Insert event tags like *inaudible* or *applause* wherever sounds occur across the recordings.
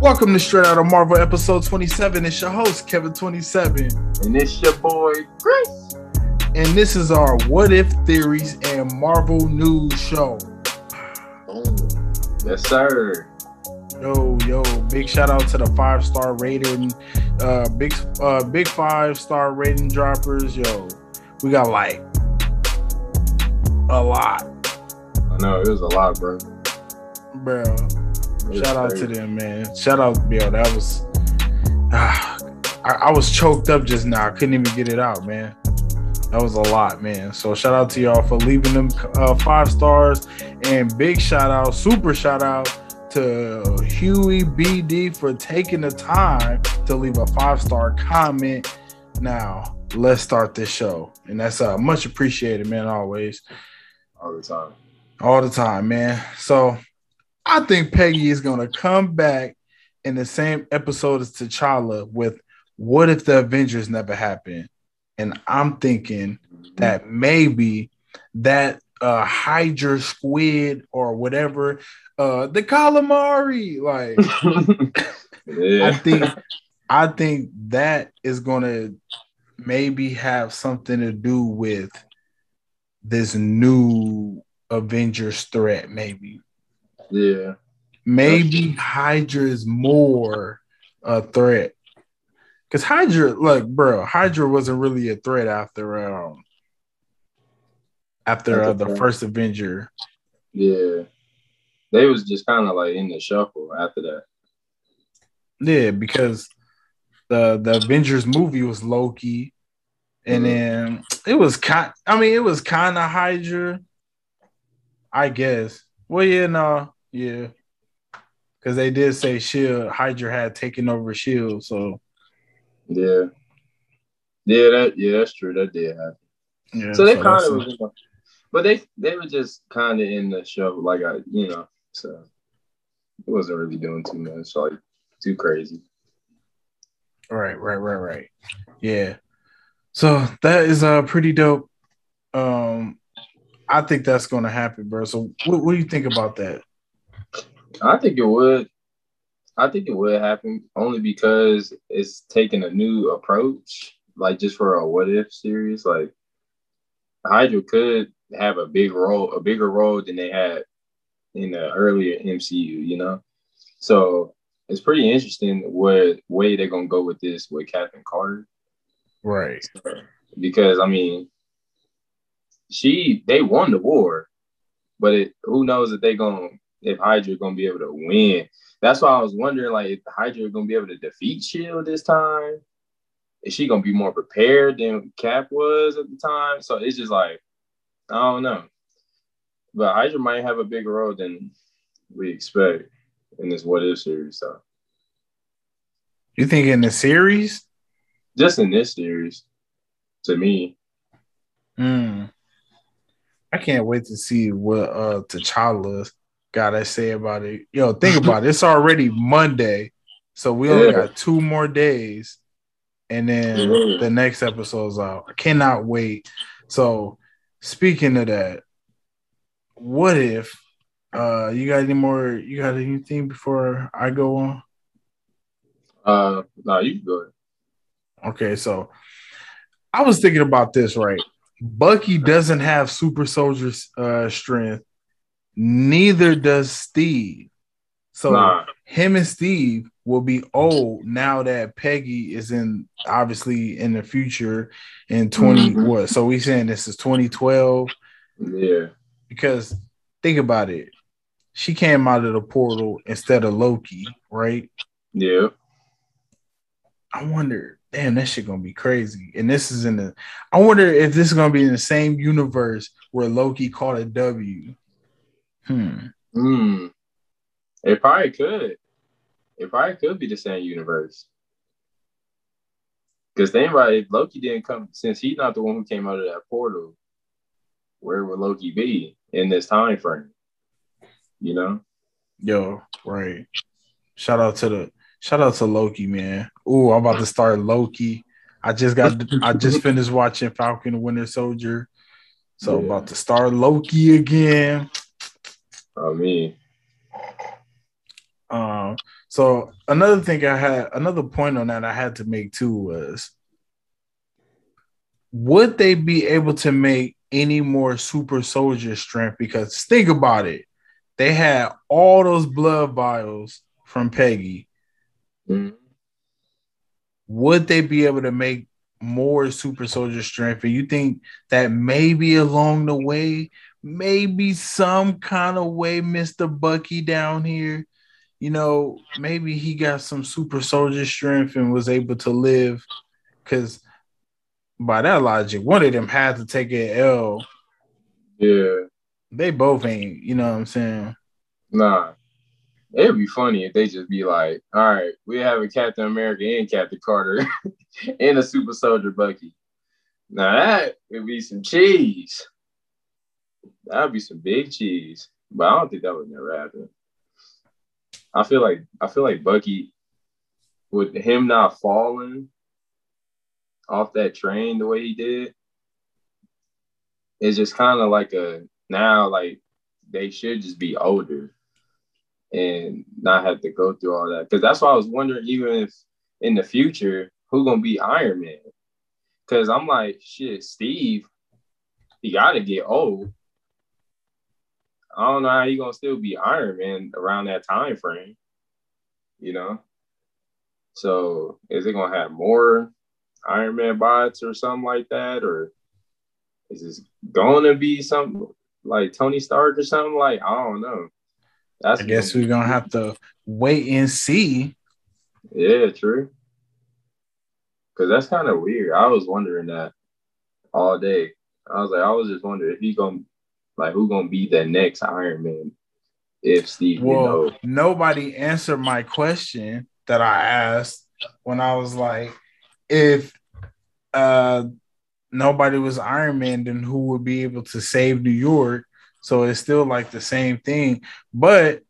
Welcome to Straight Out of Marvel episode 27. It's your host, Kevin27. And it's your boy, Chris. And this is our What If Theories and Marvel News show. Yes, sir. Yo, yo, big shout out to the five star rating, uh, big, uh, big five star rating droppers. Yo, we got like a lot. I know it was a lot, bro. Bro, shout out to them, man. Shout out, yo, that was. Ah, I, I was choked up just now. I couldn't even get it out, man. That was a lot, man. So shout out to y'all for leaving them uh, five stars, and big shout out, super shout out to Huey BD for taking the time to leave a five star comment. Now let's start this show, and that's uh, much appreciated, man. Always, all the time, all the time, man. So I think Peggy is gonna come back in the same episode as T'Challa with "What if the Avengers never happened?" And I'm thinking that maybe that uh Hydra squid or whatever, uh the calamari, like *laughs* yeah. I think I think that is gonna maybe have something to do with this new Avengers threat, maybe. Yeah. Maybe Hydra is more a threat. Cause Hydra, look, bro, Hydra wasn't really a threat after um after uh, the first Avenger. Yeah. They was just kind of like in the shuffle after that. Yeah, because the the Avengers movie was Loki, and Mhm. then it was kind. I mean, it was kind of Hydra, I guess. Well, yeah, no, yeah, because they did say Shield Hydra had taken over Shield, so Yeah. Yeah, that yeah, that's true. That did happen. yeah. so they so kind of was, but they they were just kind of in the show, like I, you know. So it wasn't really doing too much, like too crazy. Right, right, right, right. Yeah. So that is uh pretty dope. Um I think that's gonna happen, bro. So what, what do you think about that? I think it would. I think it would happen only because it's taking a new approach, like just for a what if series. Like Hydra could have a big role, a bigger role than they had in the earlier MCU, you know. So it's pretty interesting what way they're gonna go with this with Captain Carter Right. because I mean, she they won the war, but it, who knows if they're gonna if Hydra gonna be able to win. That's why I was wondering like if Hydra gonna be able to defeat Shield this time. Is she gonna be more prepared than Cap was at the time? So it's just like I don't know. But Hydra might have a bigger role than we expect in this What If series. So You think in the series? just in this series, to me, Hmm. I can't wait to see what uh T'Challa got to say about it. Yo, think *laughs* about it. It's already Monday, so we only got two more days, and then the next episode's out. I cannot wait. So, speaking of that, what if uh you got any more? You got anything before I go on? uh, no, you can go. ahead. Okay, so I was thinking about this, right? Bucky doesn't have super soldier uh, strength, neither does Steve. So Nah. him and Steve will be old now that Peggy is in obviously in the future in 20 Mhm. what? So we saying this is 2012 Yeah. because think about it. She came out of the portal instead of Loki, right? Yeah. I wonder, damn, that shit gonna be crazy. And this is in the I wonder if this is gonna be in the same universe where Loki caught a W. Hmm. Hmm. It probably could. It probably could be the same universe. Because think about it, if Loki didn't come, since he's not the one who came out of that portal, where would Loki be in this time frame? You know? Yo, right. Shout out to the shout out to Loki, man. Ooh, I'm about to start Loki. I just got I just *laughs* finished watching Falcon and Winter Soldier. So Yeah. about to start Loki again. I mean, Um, So another thing I had another point on that I had to make too was would they be able to make any more super soldier strength? Because think about it. They had all those blood vials from Peggy. Mm-hmm. Would they be able to make more super soldier strength? And you think that maybe along the way, maybe some kind of way, Mr. Bucky down here, you know, maybe he got some super soldier strength and was able to live. Because by that logic, one of them had to take an L. Yeah. They both ain't, you know what I'm saying? Nah. It'd be funny if they just be like, all right, we have a Captain America and Captain Carter *laughs* and a super soldier Bucky. Now that would be some cheese. That would be some big cheese. But I don't think that would never happen. I feel like I feel like Bucky with him not falling off that train the way he did, it's just kind of like a now like they should just be older and not have to go through all that. Because that's why I was wondering, even if in the future, who gonna be Iron Man? Because I'm like, shit, Steve, he got to get old. I don't know how he gonna still be Iron Man around that time frame. You know. So is it gonna have more Iron Man bots or something like that, or is this to be something like Tony Stark or something like? I don't know. That's I guess we're gonna have to wait and see. Yeah, true. Cause that's kind of weird. I was wondering that all day. I was like, I was just wondering if he's gonna like who gonna be the next Iron Man if Steve. Well, you know. nobody answered my question that I asked when I was like, if uh nobody was Iron Man, then who would be able to save New York? So it's still like the same thing. But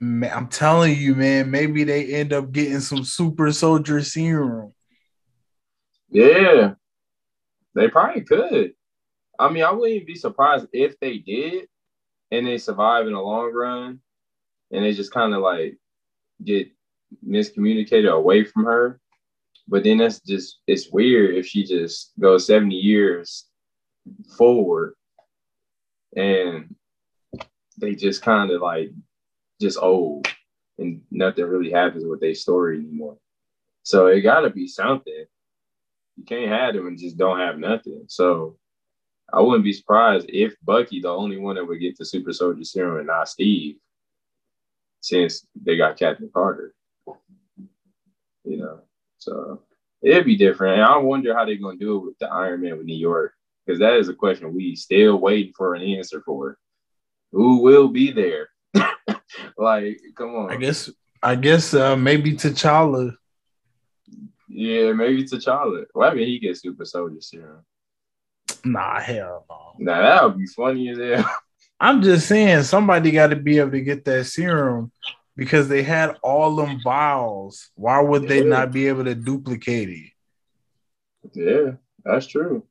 man, I'm telling you, man, maybe they end up getting some super soldier serum. Yeah, they probably could. I mean, I wouldn't be surprised if they did and they survive in the long run and they just kind of like get miscommunicated away from her. But then that's just it's weird if she just goes 70 years forward and they just kind of like just old and nothing really happens with their story anymore. So it gotta be something. You can't have them and just don't have nothing. So I wouldn't be surprised if Bucky, the only one that would get the super soldier serum and not Steve, since they got Captain Carter. You know, so it'd be different. And I wonder how they're gonna do it with the Iron Man with New York because that is a question we still waiting for an answer for. Who will be there? *coughs* like, come on. I guess. I guess uh, maybe T'Challa. Yeah, maybe T'Challa. Why did he get super soldier serum? Nah, hell no. Nah, that would be funny as hell. *laughs* I'm just saying somebody got to be able to get that serum because they had all them vials. Why would they yeah. not be able to duplicate it? Yeah, that's true.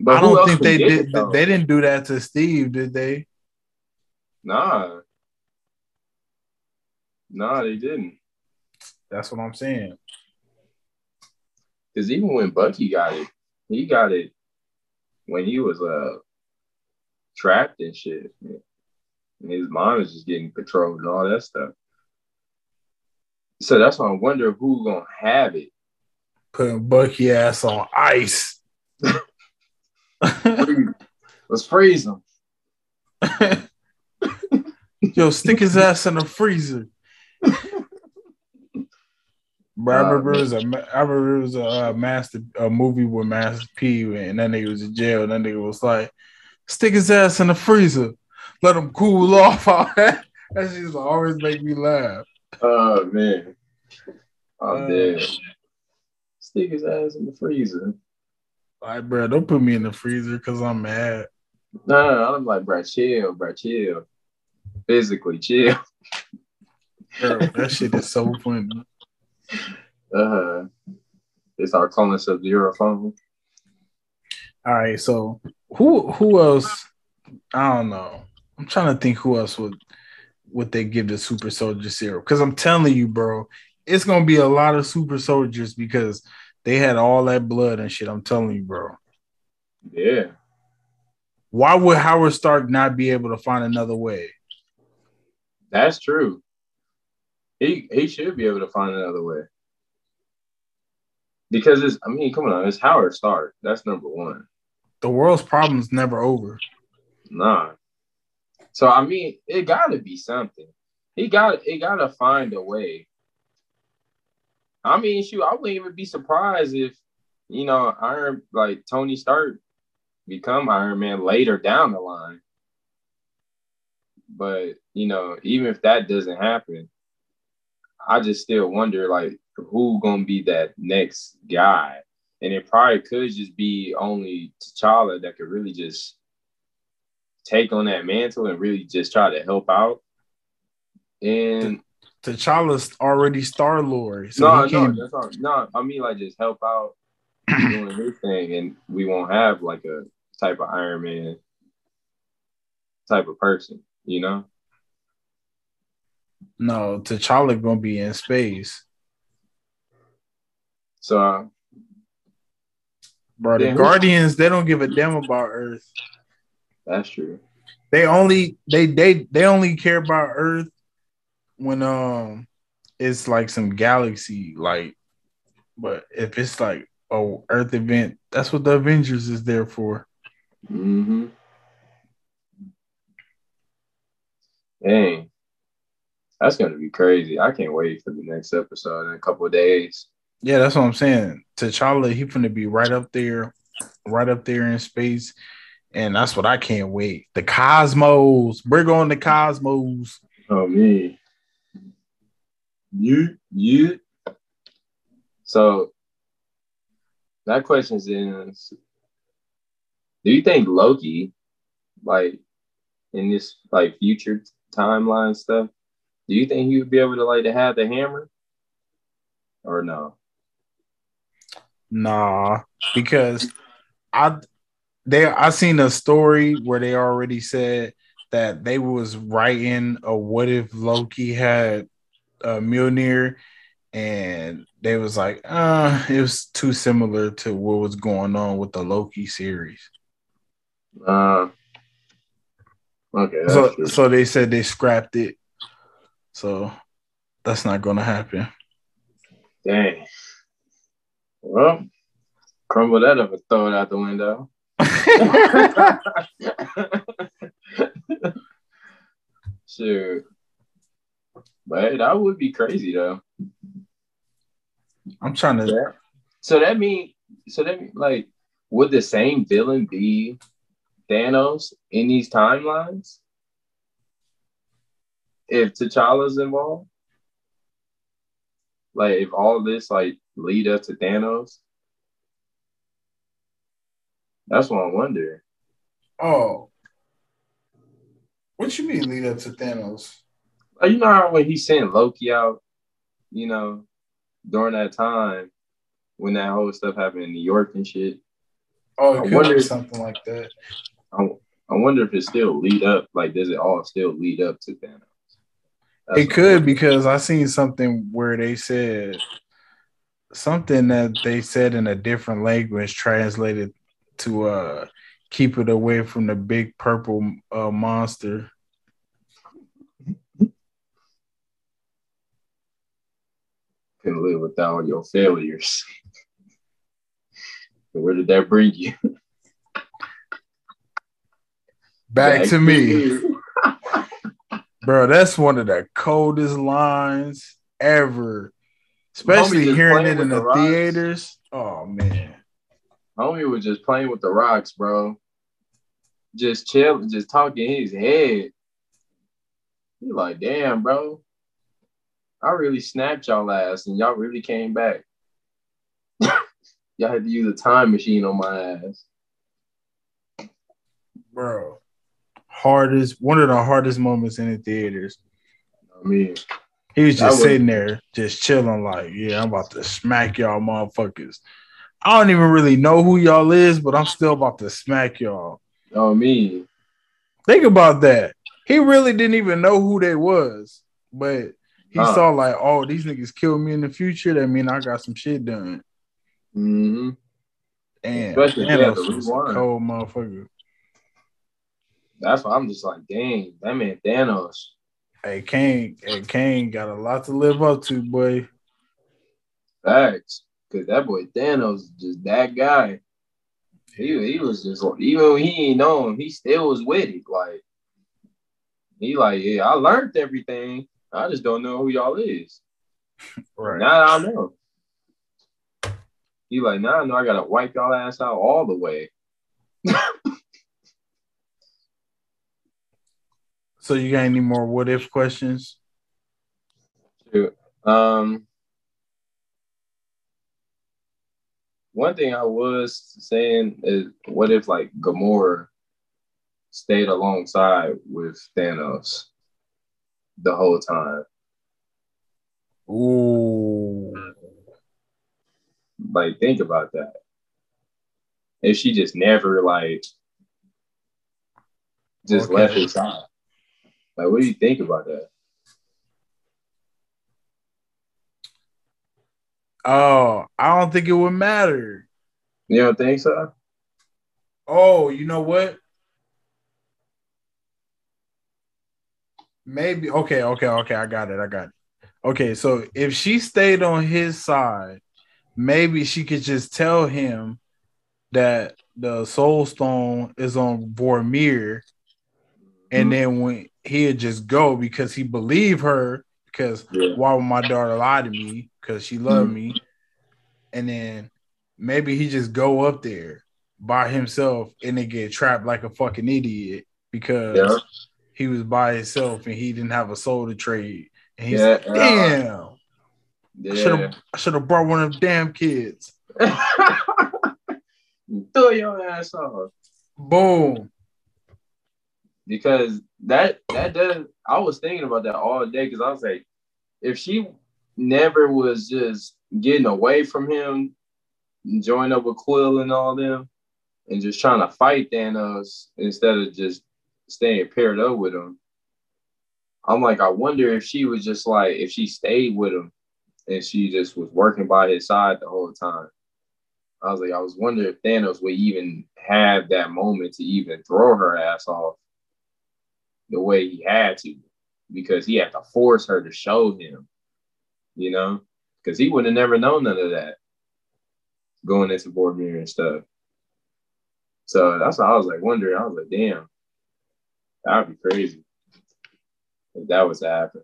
But I don't think they did. It, they didn't do that to Steve, did they? Nah. Nah, they didn't. That's what I'm saying. Because even when Bucky got it, he got it when he was uh trapped and shit. And his mom was just getting patrolled and all that stuff. So that's why I wonder who gonna have it. Putting Bucky ass on ice. *laughs* Let's freeze him. *laughs* Yo, stick his ass in the freezer. But I remember it was a I remember it was a uh, master a movie with Master P and that nigga was in jail and that nigga was like, stick his ass in the freezer, let him cool off. *laughs* All that that shit always make me laugh. Oh man, I'm uh, dead. Stick his ass in the freezer. Right, bro, don't put me in the freezer because I'm mad. No, no, I'm like, bro, chill, bro, chill. Physically, chill. Bro, that shit is so funny. Uh, it's our calling sub the Europhone. All right, so who who else? I don't know. I'm trying to think who else would what they give the super soldier serum. Because I'm telling you, bro, it's gonna be a lot of super soldiers because they had all that blood and shit. I'm telling you, bro. Yeah. Why would Howard Stark not be able to find another way? That's true. He he should be able to find another way. Because it's I mean, come on, it's Howard Stark. That's number one. The world's problems never over. Nah. So I mean, it gotta be something. He got it gotta find a way. I mean, shoot, I wouldn't even be surprised if you know Iron like Tony Stark become Iron Man later down the line. But you know, even if that doesn't happen, I just still wonder like who gonna be that next guy. And it probably could just be only T'Challa that could really just take on that mantle and really just try to help out. And T'Challa's already Star Lord. So no, no, that's not, no. I mean, like just help out *clears throat* doing his thing, and we won't have like a type of Iron Man type of person, you know. No, T'Challa gonna be in space. So, uh, bro, the Guardians they don't give a damn about Earth. That's true. They only they they they only care about Earth when um it's like some galaxy like, but if it's like a Earth event, that's what the Avengers is there for. Mm-hmm. Dang. That's gonna be crazy. I can't wait for the next episode in a couple of days. Yeah, that's what I'm saying. T'Challa, he gonna be right up there, right up there in space. And that's what I can't wait. The Cosmos. We're going to Cosmos. Oh me. You you so that question is do you think Loki, like in this like future timeline stuff, do you think he would be able to like to have the hammer? Or no? Nah, because I they I seen a story where they already said that they was writing a what if Loki had a Mjolnir and they was like, uh, it was too similar to what was going on with the Loki series. Uh okay. So true. so they said they scrapped it. So that's not gonna happen. Dang. Well, crumble that up and throw it out the window. *laughs* sure. But that would be crazy though. I'm trying to. So that mean, so that mean, like, would the same villain be Thanos in these timelines? If T'Challa's involved, like, if all this like lead up to Thanos, that's what I wonder. Oh, what you mean lead up to Thanos? You know how when he sent Loki out, you know, during that time when that whole stuff happened in New York and shit. Oh, I wonder something like that. I, I wonder if it still lead up. Like, does it all still lead up to Thanos? That's it could because I seen something where they said something that they said in a different language translated to uh keep it away from the big purple uh, monster. Can live without your failures. *laughs* Where did that bring you? Back, Back to me. Bro, that's one of the coldest lines ever. Especially hearing it in the, the theaters. Oh man. Homie was just playing with the rocks, bro. Just chilling, just talking his head. He like, damn, bro. I really snapped y'all ass and y'all really came back. *laughs* y'all had to use a time machine on my ass. Bro. Hardest, one of the hardest moments in the theaters. I mean, he was just sitting there, just chilling, like, yeah, I'm about to smack y'all motherfuckers. I don't even really know who y'all is, but I'm still about to smack y'all. Oh me. Think about that. he really didn't even know who they was, but he Huh. saw like, oh, these niggas killed me in the future. That mean I got some shit done. hmm And Especially if they had Thanos was a cold motherfucker. That's why I'm just like, dang, that man Thanos. Hey, Kang, hey, Kang got a lot to live up to, boy. Facts. Cause that boy Thanos is just that guy. He, he was just even when he ain't know him, he still was with it. Like he like, yeah, I learned everything. I just don't know who y'all is. *laughs* Right. Now I know. He like, now I know I gotta wipe y'all ass out all the way. *laughs* So you got any more what if questions? Um, one thing I was saying is, what if like Gamora stayed alongside with Thanos the whole time? Ooh. Like, think about that. If she just never like just Okay. left his side, like, what do you think about that? Oh, I don't think it would matter. You don't think so? Oh, you know what? Maybe okay, okay, okay. I got it. I got it. Okay, so if she stayed on his side, maybe she could just tell him that the soul stone is on Vormir, and mm-hmm. then when he'd just go because he believed her, because Yeah. why would my daughter lie to me? Because she loved mm-hmm. me. And then maybe he just go up there by himself and they get trapped like a fucking idiot because Yeah. he was by himself and he didn't have a soul to trade. And he's Yeah, like, damn, should Yeah. have I should have brought one of them damn kids. *laughs* Throw your ass off. Boom. because that that does I was thinking about that all day because I was like, if she never was just getting away from him, join up with Quill and all them, and just trying to fight Thanos instead of just staying paired up with him. I'm like, I wonder if she was just like, if she stayed with him and she just was working by his side the whole time. I was like, I was wondering if Thanos would even have that moment to even throw her ass off the way he had to, because he had to force her to show him, you know, because he would have never known none of that going into Vormir and stuff. So that's why I was like wondering. I was like, damn, that would be crazy if that was to happen.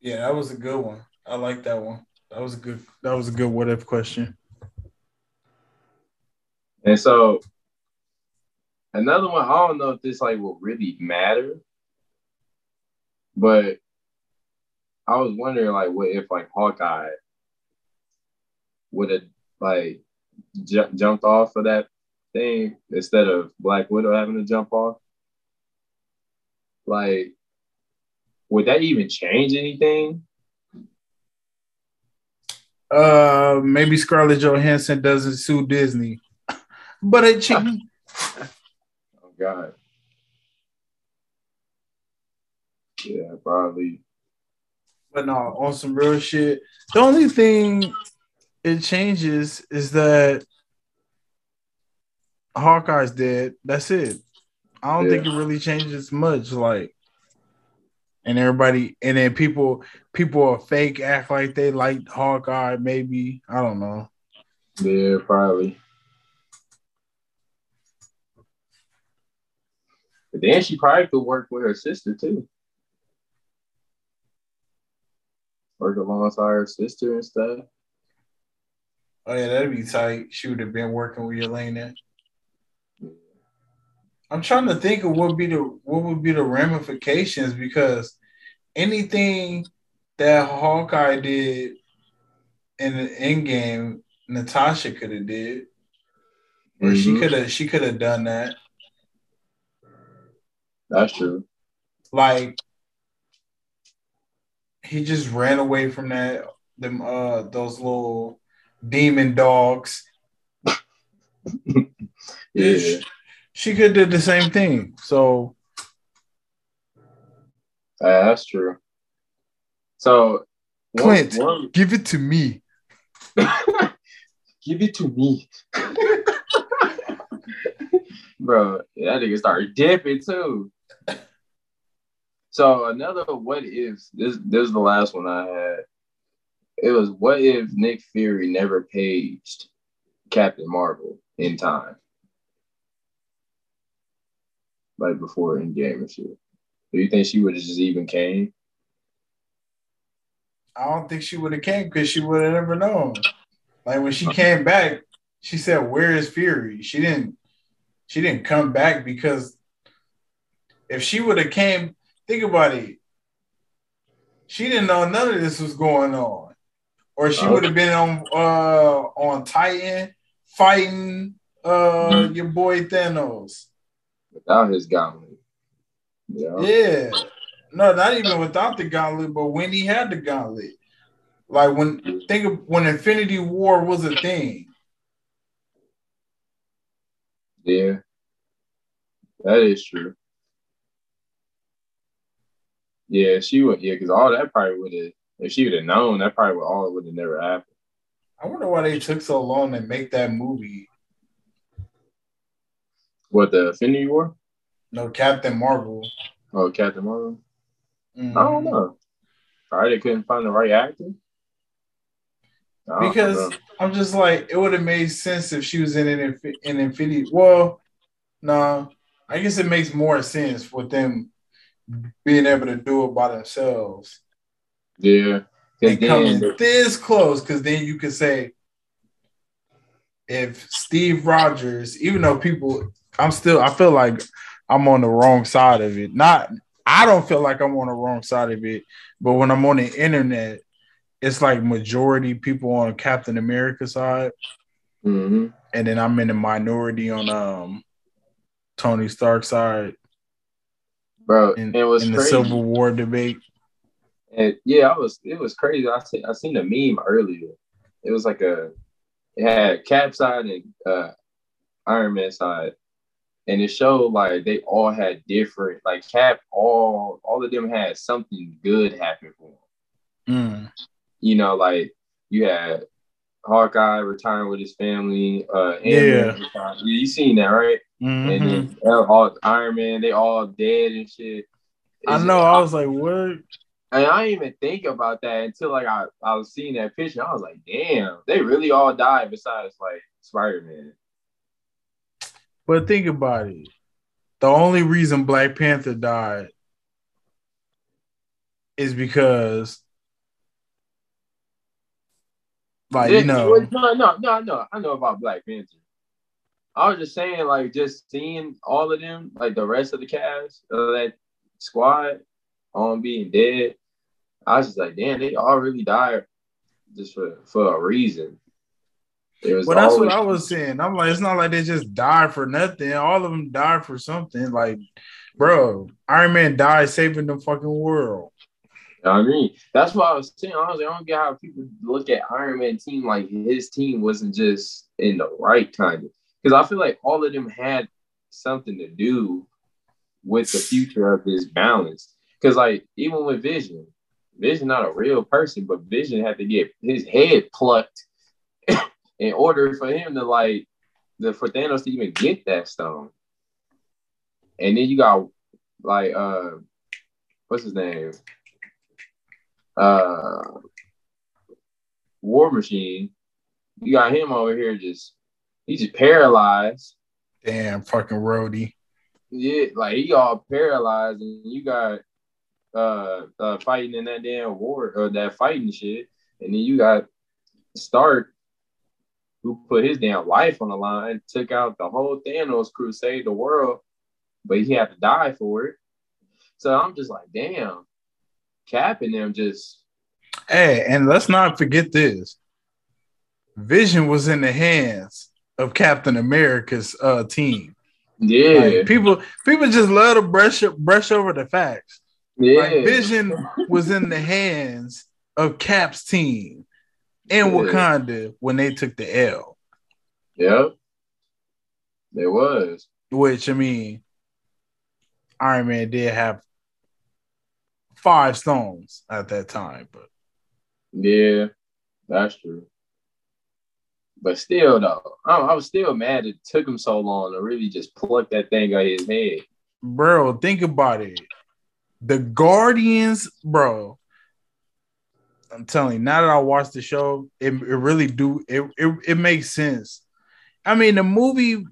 Yeah, that was a good one. I like that one. That was a good that was a good what if question. And so another one, I don't know if this like will really matter, but I was wondering like what if like Hawkeye would have like ju- jumped off of that thing instead of Black Widow having to jump off. Like, would that even change anything? Uh maybe Scarlett Johansson doesn't sue Disney. *laughs* But it *laughs* chicken. God. Yeah, probably. But no, on some real shit. The only thing it changes is that Hawkeye's dead. That's it. I don't think it really changes much. Like, and everybody, and then people, people are fake, act like they like Hawkeye. Maybe I don't know. Yeah, probably. But then she probably could work with her sister too. Work alongside her sister and stuff. Oh yeah, that'd be tight. She would have been working with Yelena. I'm trying to think of what would be the what would be the ramifications because anything that Hawkeye did in the end game, Natasha could have did, or she Mhm. could have she could have done that. That's true. Like he just ran away from that them uh those little demon dogs. *laughs* Yeah. She, she could did the same thing. So Uh, that's true. So, Clint, one, one... give it to me. *laughs* give it to me. *laughs* Bro, that nigga started dipping too. So another what if this this is the last one I had. It was what if Nick Fury never paged Captain Marvel in time? Like before Endgame and shit. Do you think she would have just even came? I don't think she would have came because she would have never known. Like when she came back, she said, "Where is Fury?" She didn't. She didn't come back because if she would have came, think about it. She didn't know none of this was going on, or she would have been on uh on Titan fighting uh mm-hmm. your boy Thanos without his gauntlet. Yeah. Yeah. No, not even without the gauntlet, but when he had the gauntlet. Like when think of when Infinity War was a thing. Yeah. That is true. Yeah, she would. Yeah, because all that probably would have. If she would have known, that probably would all would have never happened. I wonder why they took so long to make that movie. What the Infinity War? No, Captain Marvel. Oh, Captain Marvel. Mm-hmm. I don't know. Probably they couldn't find the right actor. Because I'm just like, it would have made sense if she was in an in Infinity. Well, no, I guess it makes more sense with them being able to do it by themselves. Yeah, and coming this close, because then you could say, if Steve Rogers, even though people, I'm still, I feel like I'm on the wrong side of it. Not, I don't feel like I'm on the wrong side of it, but when I'm on the internet, it's like majority people on Captain America side, mm-hmm. and then I'm in the minority on um Tony Stark side, bro. In, it was in the Civil War debate. And yeah, I was it was crazy. I see, I seen a meme earlier. It was like a it had Cap side and uh, Iron Man side, and it showed like they all had different like Cap all all of them had something good happen for them. Mm you know, like you had Hawkeye retiring with his family. Uh, yeah. you seen that, right? Mm-hmm. And then all, Iron Man, they all dead and shit. It's I know. I was like, what? And I didn't even think about that until like I, I was seeing that picture. I was like, damn, they really all died besides like Spider Man. But think about it. The only reason Black Panther died is because like you know, no, no, no, no. I know about Black Panther. I was just saying, like, just seeing all of them, like the rest of the cast of that squad, on being dead. I was just like, damn, they all really died just for for a reason. Well, that's what I was saying. I'm like, it's not like they just died for nothing. All of them died for something. Like, bro, Iron Man died saving the fucking world. I mean? That's why I was saying. Like, I don't get how people look at Iron Man team like his team wasn't just in the right of. Because I feel like all of them had something to do with the future of this balance. Because like even with Vision, Vision not a real person, but Vision had to get his head plucked *coughs* in order for him to like the for Thanos to even get that stone. And then you got like uh what's his name? Uh, War Machine. You got him over here just he's just paralyzed. Damn fucking Rhodey. Yeah, like he all paralyzed, and you got uh, uh fighting in that damn war or that fighting shit, and then you got Stark, who put his damn life on the line, took out the whole Thanos crew, saved the world, but he had to die for it. So I'm just like, damn, Cap and them just. Hey, and let's not forget this. Vision was in the hands of Captain America's uh, team. Yeah, like, people people just love to brush brush over the facts. Yeah, like, Vision was in the hands of Cap's team in yeah. Wakanda when they took the L. Yep, there was. Which I mean, Iron Man did have five stones at that time. But yeah, that's true. But still, though, I, I, was still mad it took him so long to really just pluck that thing out of his head. Bro, think about it. The Guardians, bro. I'm telling you, now that I watched the show, it, it really do it, it it makes sense. I mean, the movie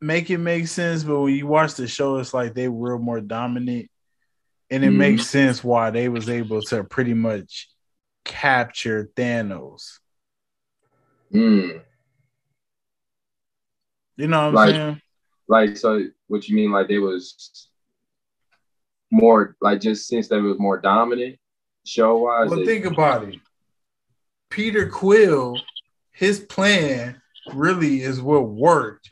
make it make sense, but when you watch the show, it's like they were more dominant, and it mm makes sense why they was able to pretty much capture Thanos. Mm. You know what I'm like, saying? Like, so what you mean? Like they was more like just since they was more dominant show wise. Well, think about it. Peter Quill, his plan really is what worked.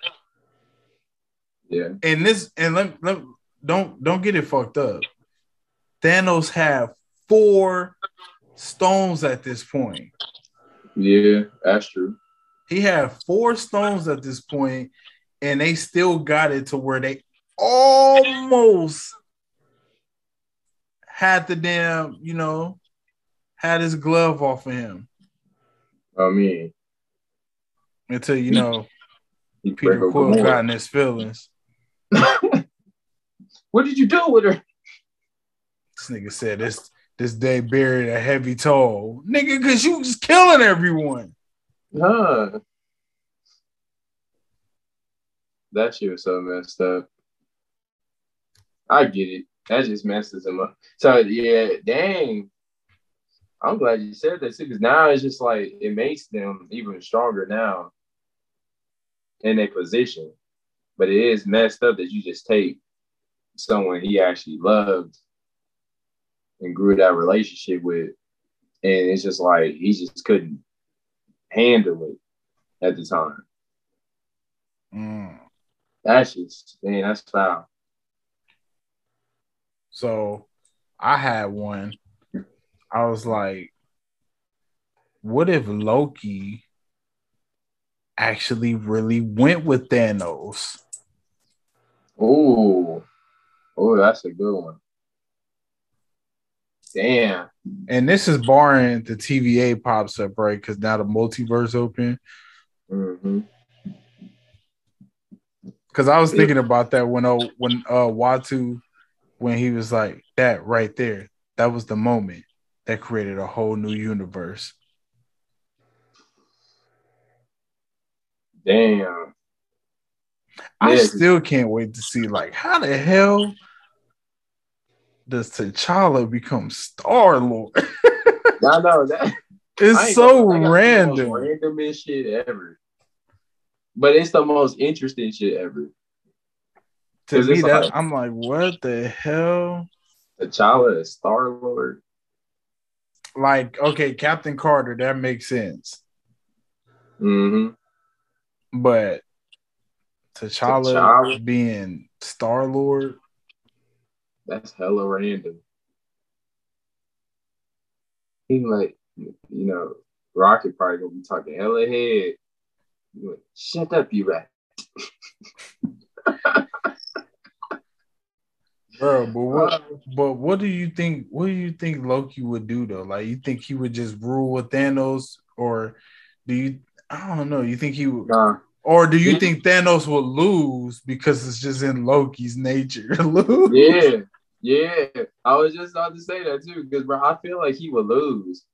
Yeah. And this and let, let don't don't get it fucked up. Thanos have four stones at this point. Yeah, that's true. He had four stones at this point, and they still got it to where they almost had the damn, you know, had his glove off of him. I mean, until you know, Peter Quill got in his feelings. *laughs* what did you do with her? This nigga said this this day buried a heavy toll. Nigga, cause you was killing everyone. Huh. That shit was so messed up. I get it. That just messes him up. So yeah, dang. I'm glad you said that too, because now it's just like it makes them even stronger now in a position. But it is messed up that you just take someone he actually loved and grew that relationship with, and it's just like he just couldn't handle it at the time. Mm. That's just man, that's foul. So I had one. I was like, what if Loki actually really went with Thanos? Oh, oh, that's a good one. Damn. And this is barring the TVA pops up, right? Because now the multiverse open. Mm-hmm. Because I was thinking about that when uh, when uh Uatu when he was like that right there. That was the moment that created a whole new universe. Damn. I still can't wait to see like how the hell does T'Challa become Star Lord? *laughs* I know that. *laughs* It's so random. randomest shit ever. But it's the most interesting shit ever. To me, that like, I'm like, what the hell? T'Challa is Star Lord. Like, okay, Captain Carter, that makes sense. Mm-hmm. But T'Challa, T'Challa. being Star Lord. That's hella random. He like, you know, Rocket probably gonna be talking hella head. Like, Shut up, you rat. Bro, but what uh, but what do you think what do you think Loki would do though? Like you think he would just rule with Thanos or do you I don't know, you think he would nah. or do you think Thanos will lose because it's just in Loki's nature? lose? yeah. Yeah, I was just about to say that too, because bro, I feel like he would lose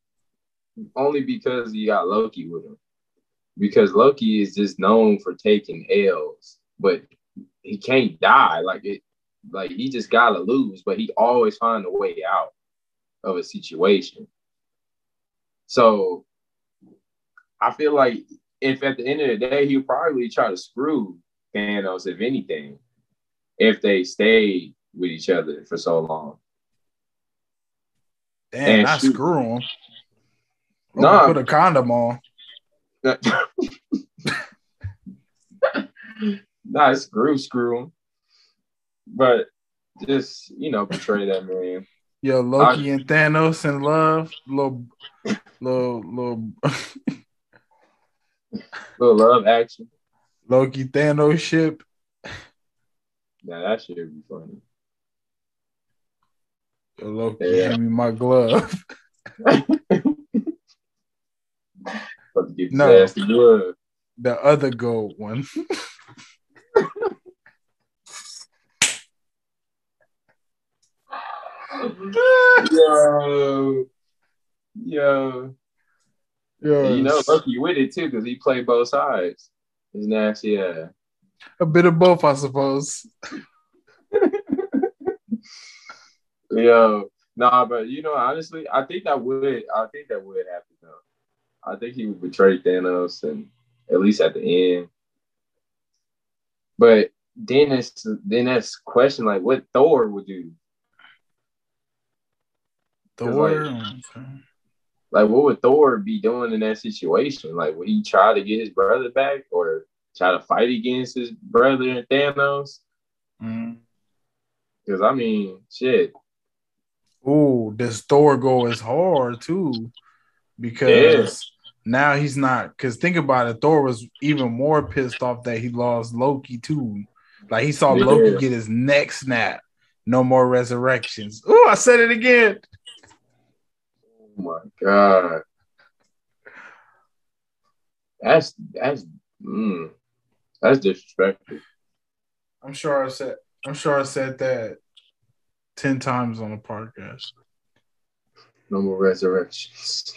only because he got Loki with him. Because Loki is just known for taking L's, but he can't die. Like it, like he just gotta lose, but he always find a way out of a situation. So I feel like if at the end of the day he'll probably try to screw Thanos, if anything, if they stay with each other for so long. Damn, and shoot. screw him. No, nah. put a condom on. *laughs* nah, screw, screw him but just you know portray that man. Yo, Loki I, and Thanos in love, little, little, little, *laughs* little love action. Loki Thanos ship. Yeah, that should be funny. Loki, yeah. hand me my glove. *laughs* no, the other gold one. *laughs* yo, yo, yo. You know, Loki with it too because he played both sides. He's nasty. Yeah, a bit of both, I suppose. Yo, nah, but you know, honestly, I think that would, I think that would happen though. I think he would betray Thanos, and at least at the end. But then it's then that's question like what Thor would do. Thor. Like, like, what would Thor be doing in that situation? Like, would he try to get his brother back or try to fight against his brother and Thanos? Because mm-hmm. I mean, shit. Ooh, this Thor go is hard too, because now he's not. Because think about it, Thor was even more pissed off that he lost Loki too. Like he saw yeah. Loki get his neck snapped. No more resurrections. Oh, I said it again Oh my god. That's that's mm, that's disrespectful. I'm sure I said I'm sure I said that ten times on the podcast. No more resurrections.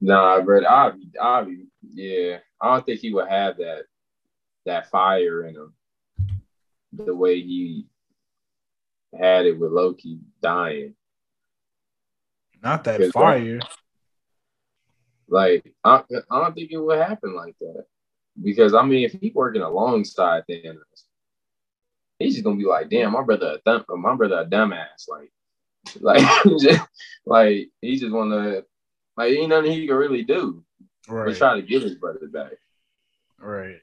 nah, but I I yeah, I don't think he would have that that fire in him the way he had it with Loki dying. Not that fire. Like I, I don't think it would happen like that. Because I mean, if he's working alongside Thanos, he's just gonna be like, "Damn, my brother, a th- my brother, a dumbass." Like, *laughs* like, *laughs* just, like he just wanna, like, ain't nothing he can really do. Right. But try to get his brother back. Right.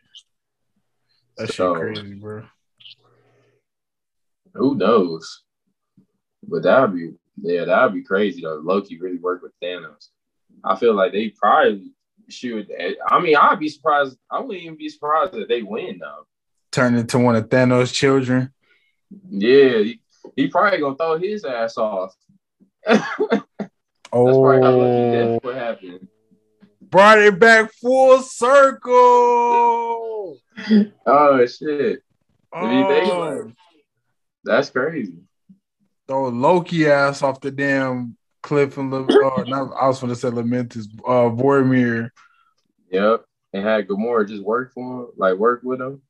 That's so, crazy, bro. Who knows? But that'd be yeah, that'd be crazy though. Loki really worked with Thanos. I feel like they probably should. I mean, I'd be surprised. I wouldn't even be surprised if they win though. Turn into one of Thanos' children. Yeah, he, he probably gonna throw his ass off. *laughs* oh, that's what happened. Brought it back full circle. oh shit! Oh. That's crazy throw Loki ass off the damn cliff and live. Uh, *laughs* not, I was to say Lamentus, uh, Vormir. Yep, and had Gamora just work for him, like work with him.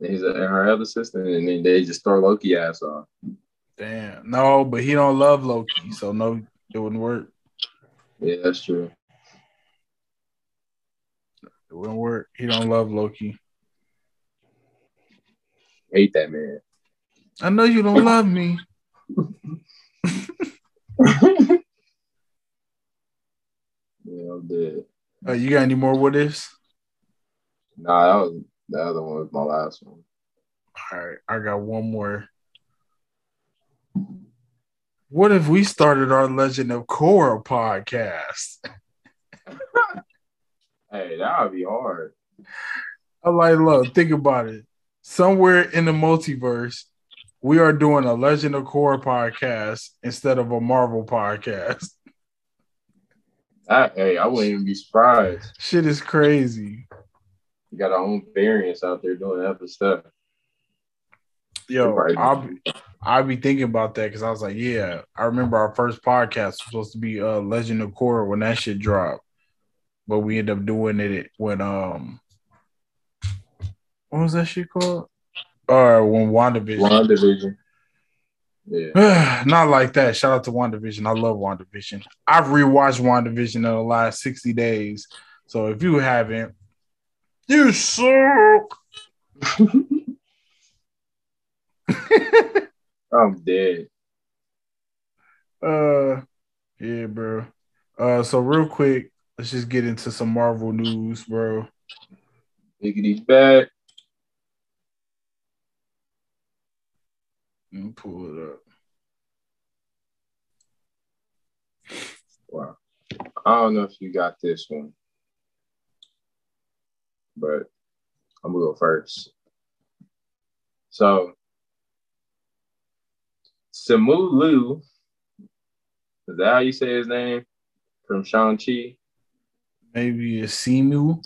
And he's a, and her other assistant, and then they just throw Loki ass off. Damn, no, but he don't love Loki, so no, it wouldn't work. Yeah, that's true. It wouldn't work. He don't love Loki. Hate that man. I know you don't love me *laughs* yeah, I'm dead. Uh, you got any more what ifs? Nah, that was the other one was my last one. All right, I got one more. What if we started our Legend of Korra podcast? *laughs* hey, that would be hard. I like, look, think about it. Somewhere in the multiverse, we are doing a Legend of Korra podcast instead of a Marvel podcast. I, hey, I wouldn't even be surprised. Shit is crazy. We got our own variants out there doing other stuff. Yo, I'll be, I'll be thinking about that because I was like, yeah, I remember our first podcast was supposed to be uh Legend of Korra when that shit dropped, but we ended up doing it when um, what was that shit called? or when WandaVision. WandaVision. Yeah. *sighs* Not like that. Shout out to WandaVision. I love WandaVision. I've rewatched WandaVision in the last 60 days. So if you haven't, you suck. I'm dead. Uh yeah, bro. Uh so real quick, let's just get into some Marvel news, bro. Biggity's back. Let me pull it up. Wow. I don't know if you got this one, but I'm gonna go first. So Simu Liu. Is that how you say his name? From Shang-Chi? Maybe a Simu.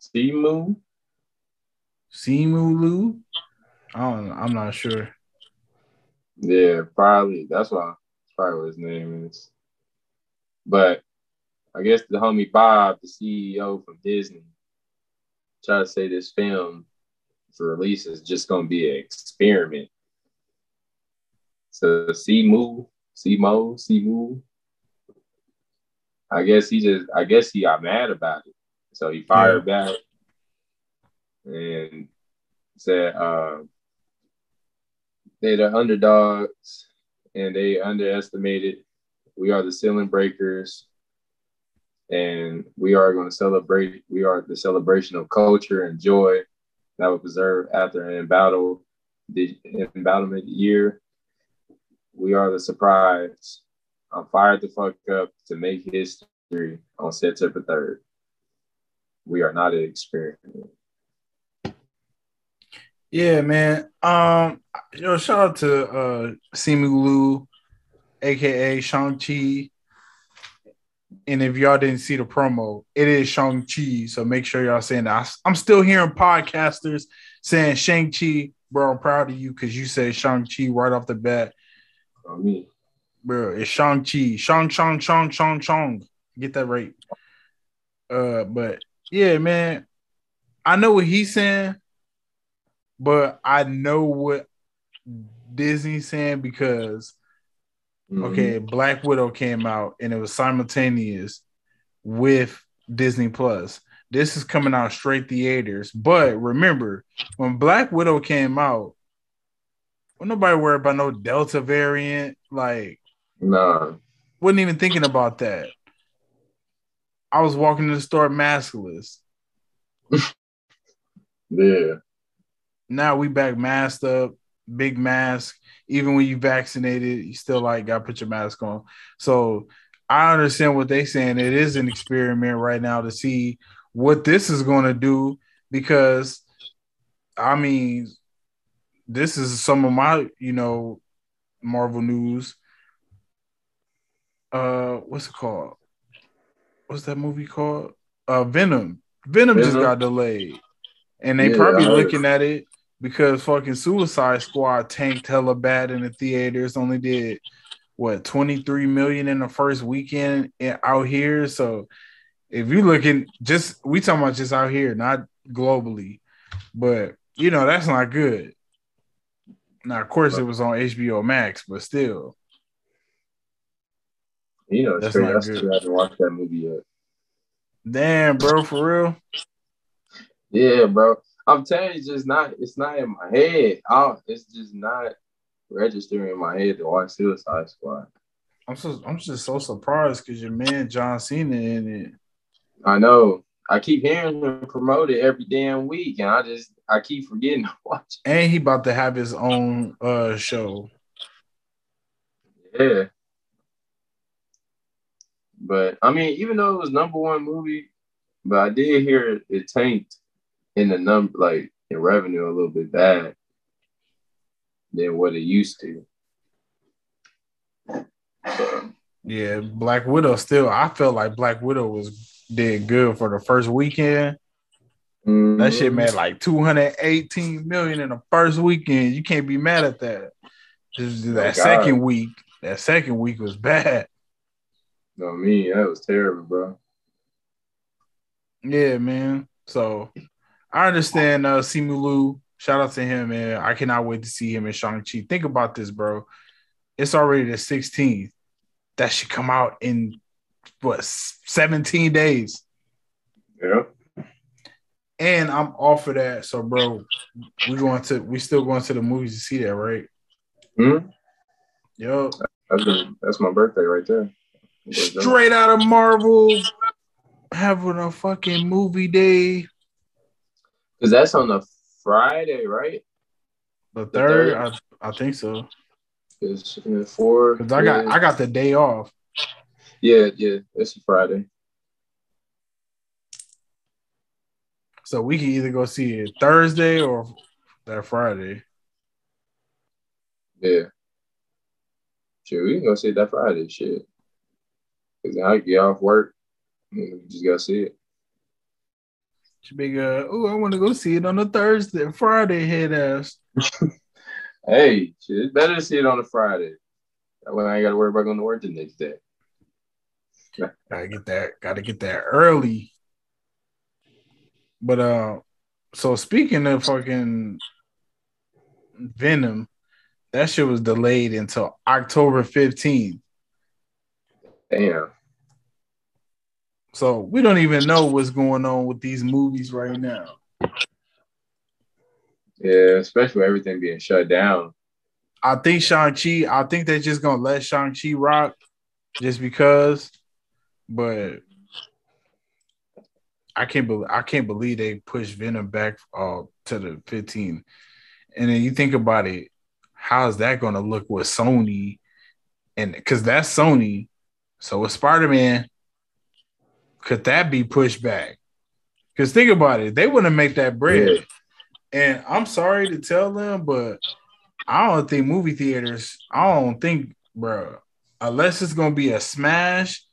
Simu? Simu Lu? I don't I'm not sure. Yeah, probably. That's why that's probably what his name is. But I guess the homie Bob, the CEO from Disney, try to say this film for release is just gonna be an experiment. So Simu, Simo, Simu. I guess he just I guess he got mad about it. So he fired yeah. back and said uh, they're the underdogs and they underestimated. We are the ceiling breakers and we are going to celebrate. We are the celebration of culture and joy that will preserve after an embattled the embattlement year. We are the surprise. I'm fired the fuck up to make history on September 3rd. We are not an experiment. Yeah, man. Um, yo, shout out to uh Simu Liu, aka Shang-Chi. And if y'all didn't see the promo, it is Shang-Chi. So make sure y'all saying that. I'm still hearing podcasters saying Shang-Chi, bro. I'm proud of you because you said Shang-Chi right off the bat. I mean, bro, it's Shang-Chi. Shang, Shang, Shang, Shang, Shang. Get that right. Uh, but yeah, man. I know what he's saying but I know what Disney's saying because mm-hmm. okay, Black Widow came out and it was simultaneous with Disney Plus. This is coming out straight theaters. But remember, when Black Widow came out, when nobody worried about no Delta variant, like nah, wasn't even thinking about that. I was walking to the store maskless. *laughs* yeah now we back masked up, big mask. Even when you vaccinated, you still like got to put your mask on. So I understand what they saying. It is an experiment right now to see what this is going to do because, I mean, this is some of my, you know, Marvel news. Uh, what's it called? What's that movie called? Uh, Venom. Venom, Venom. just got delayed, and they yeah, probably looking at it because fucking Suicide Squad tanked hella bad in the theaters. Only did what 23 million in the first weekend eh, out here. So if you're looking just we talking about just out here, not globally, but you know that's not good. Now, of course, it was on HBO Max, but still, you know, that's not good. I haven't watched that movie yet. Damn, bro, for real. Yeah, bro. I'm telling you, it's just not. It's not in my head. I, it's just not registering in my head to watch Suicide Squad. I'm so I'm just so surprised because your man John Cena in it. I know. I keep hearing him promote it every damn week, and I just I keep forgetting *laughs* to watch. It. And he about to have his own uh show. Yeah. But I mean, even though it was number one movie, but I did hear it, it tanked in the number, like in revenue, a little bit bad than what it used to. So. Yeah, Black Widow still. I felt like Black Widow was did good for the first weekend. Mm-hmm. That shit made like 218 million in the first weekend. You can't be mad at that. Just oh, that oh, second week, that second week was bad. No, me, that was terrible, bro. Yeah, man. So I understand uh Simu Liu. Shout out to him, man. I cannot wait to see him in Shang-Chi. Think about this, bro. It's already the 16th. That should come out in what 17 days. Yeah. And I'm off of that. So, bro, we going to we still going to the movies to see that, right? Hmm. Yo. That's, that's my birthday right there. Straight out of Marvel, having a fucking movie day because that's on a Friday, right? The third, the third? I, I think so. It's four. Cause I got I got the day off. Yeah, yeah, it's a Friday. So we can either go see it Thursday or that Friday. Yeah. Shit, we can go see it that Friday. Shit. Cause I get off work. We just gotta see it. Big uh, oh, I want to go see it on a Thursday, Friday, head ass. *laughs* hey, it's better to see it on a Friday. That way I ain't got to worry about going to work the next day. *laughs* Gotta get that. Gotta get that early. But uh, so speaking of fucking Venom, that shit was delayed until October 15th. Damn. So we don't even know what's going on with these movies right now. Yeah, especially with everything being shut down. I think Shang-Chi, I think they're just gonna let Shang-Chi rock just because, but I can't believe I can't believe they pushed Venom back uh, to the 15. And then you think about it, how's that gonna look with Sony? And because that's Sony, so with Spider-Man, could that be pushed back? Because think about it, they wouldn't make that bread. Yeah. And I'm sorry to tell them, but I don't think movie theaters, I don't think, bro, unless it's gonna be a smash,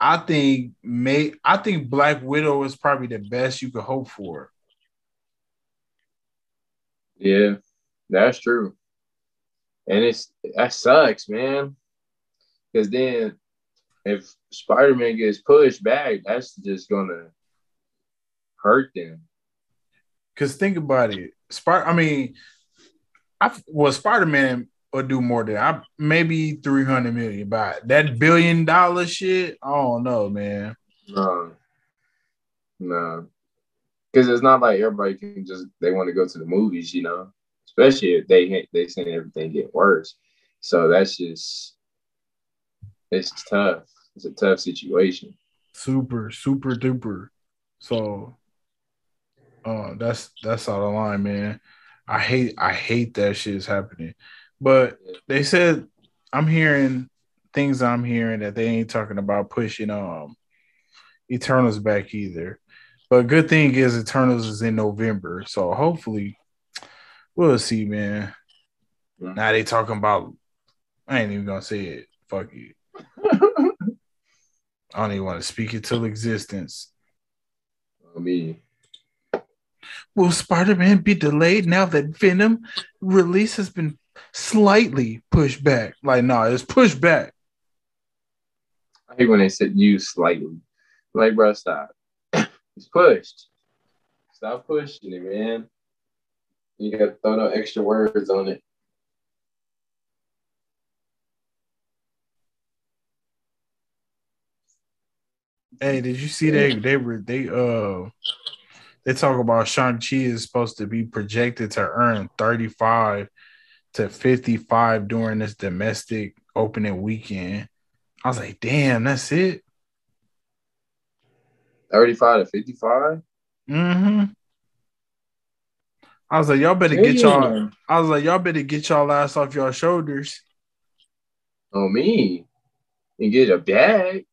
I think may I think Black Widow is probably the best you could hope for. Yeah, that's true. And it's that sucks, man. Because then if Spider Man gets pushed back, that's just gonna hurt them. Cause think about it, Spider. I mean, I well, Spider Man would do more than I maybe three hundred million. But that billion dollar shit, I don't know, man. No, no, because it's not like everybody can just they want to go to the movies, you know. Especially if they they saying everything get worse. So that's just it's tough it's a tough situation. Super, super duper. So uh that's that's out of line, man. I hate I hate that shit is happening. But they said I'm hearing things I'm hearing that they ain't talking about pushing um Eternals back either. But good thing is Eternals is in November. So hopefully we'll see, man. Now they talking about I ain't even gonna say it. Fuck you. I don't even want to speak it till existence. I mean, will Spider Man be delayed now that Venom release has been slightly pushed back? Like, no, nah, it's pushed back. I hate when they said you slightly. Like, bro, stop. *coughs* it's pushed. Stop pushing it, man. You got to throw no extra words on it. Hey, did you see they they were they uh they talk about Shang-Chi is supposed to be projected to earn 35 to 55 during this domestic opening weekend. I was like, damn, that's it. 35 to 55? Mm-hmm. I was like, y'all better get y'all. I was like, y'all better get y'all ass off your shoulders. Oh me. And get a bag.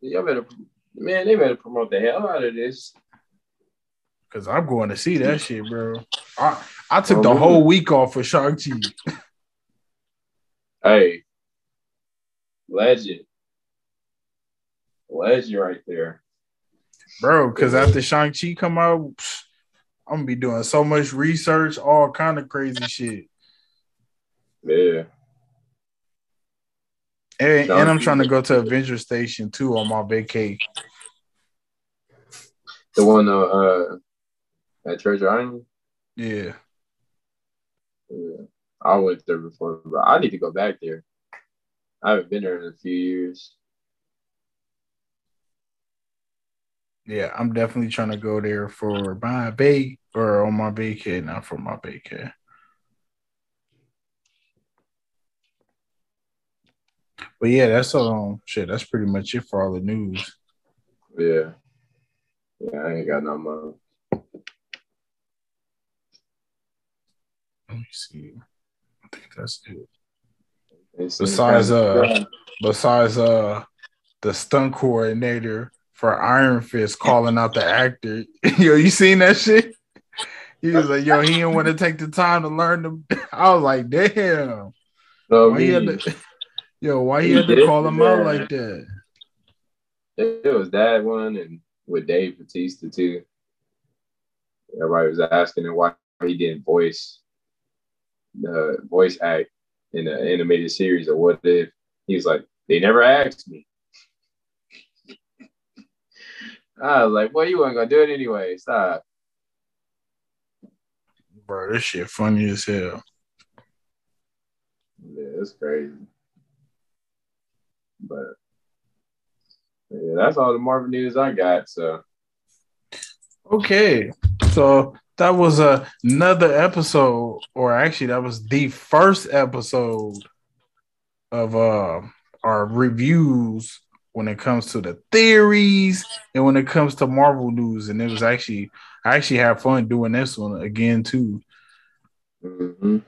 Y'all better, man, they better promote the hell out of this. Cause I'm going to see that shit, bro. I, I took oh, the whole week off for Shang-Chi. hey, legend. Legend right there. Bro, because after Shang-Chi come out, I'm gonna be doing so much research, all kind of crazy shit. Yeah. And, and I'm trying to go to Avenger Station too on my vacation. The one uh, uh at Treasure Island? Yeah. Yeah. I went there before, but I need to go back there. I haven't been there in a few years. Yeah, I'm definitely trying to go there for my bake or on my vacation, not for my vacation. But yeah, that's um shit. That's pretty much it for all the news. Yeah, yeah, I ain't got no more. Let me see. I think that's it. Besides uh, besides uh, the stunt coordinator for Iron Fist calling out the actor. *laughs* yo, you seen that shit? He was like, yo, he didn't want to take the time to learn them. *laughs* I was like, damn. No, he had to, yo, why he He had to did, call him out like that? It was that one and with Dave Batista too. Everybody was asking him why he didn't voice the voice act in the animated series or what if he was like, they never asked me. I was like, well, you weren't gonna do it anyway. Stop. Bro, this shit funny as hell. Yeah, it's crazy. But yeah, that's all the Marvel news I got. So Okay, so that was uh, another episode, or actually, that was the first episode of uh, our reviews when it comes to the theories and when it comes to Marvel news. And it was actually, I actually had fun doing this one again too. mhm.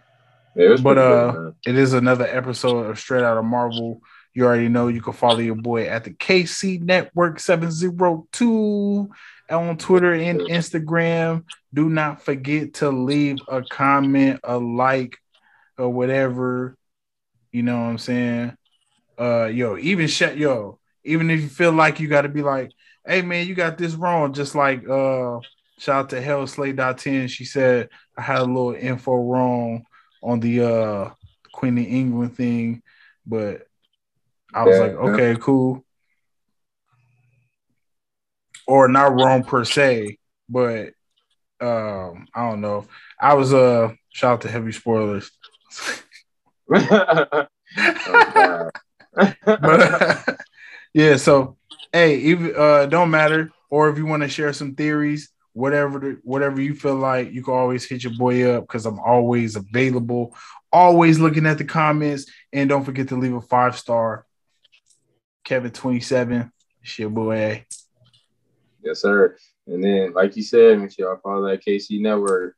yeah, But, uh, good. It is another episode of Straight Out of Marvel. You already know you can follow your boy at the KC Network 702 on Twitter and Instagram. Do not forget to leave a comment, a like, or whatever. You know what I'm saying? Uh yo, even shut yo, even if you feel like you gotta be like, hey man, you got this wrong. Just like uh shout out to Hell Slay 10. She said I had a little info wrong on the uh Queen of England thing, but I was Yeah, like, yeah. okay, cool. Or not wrong per se, but um, I don't know. I was uh shout out to heavy spoilers. oh, *laughs* but yeah, so hey, even uh don't matter. Or if you want to share some theories, whatever the, whatever you feel like, you can always hit your boy up because I'm always available, always looking at the comments, and don't forget to leave a five star. Kevin twenty seven, shit boy. yes, sir. And then, like you said, make sure y'all follow that KC Network.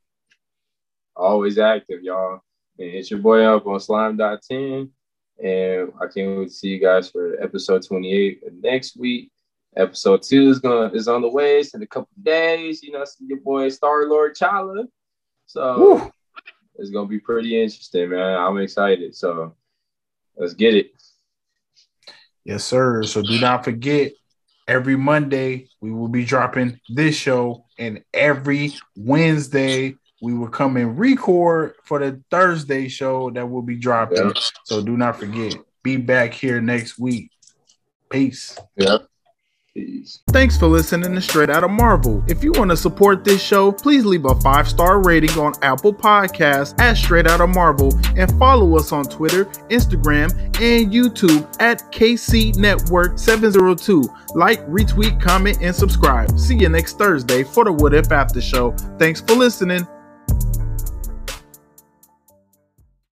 Always active, y'all. And hit your boy up on slime.10. And I can't wait to see you guys for episode 28 next week. Episode two is gonna is on the way. It's in a couple days. You know, see your boy Star Lord Chala. So Woo. it's gonna be pretty interesting, man. I'm excited. So let's get it. Yes, sir. So do not forget, every Monday we will be dropping this show, and every Wednesday we will come and record for the Thursday show that will be dropping. Yeah. So do not forget, be back here next week. Peace. Yep. Peace. Thanks for listening to Straight Out of Marvel. If you want to support this show, please leave a five star rating on Apple Podcasts at Straight Out of Marvel and follow us on Twitter, Instagram, and YouTube at KC Network 702. Like, retweet, comment, and subscribe. See you next Thursday for the What If After Show. Thanks for listening.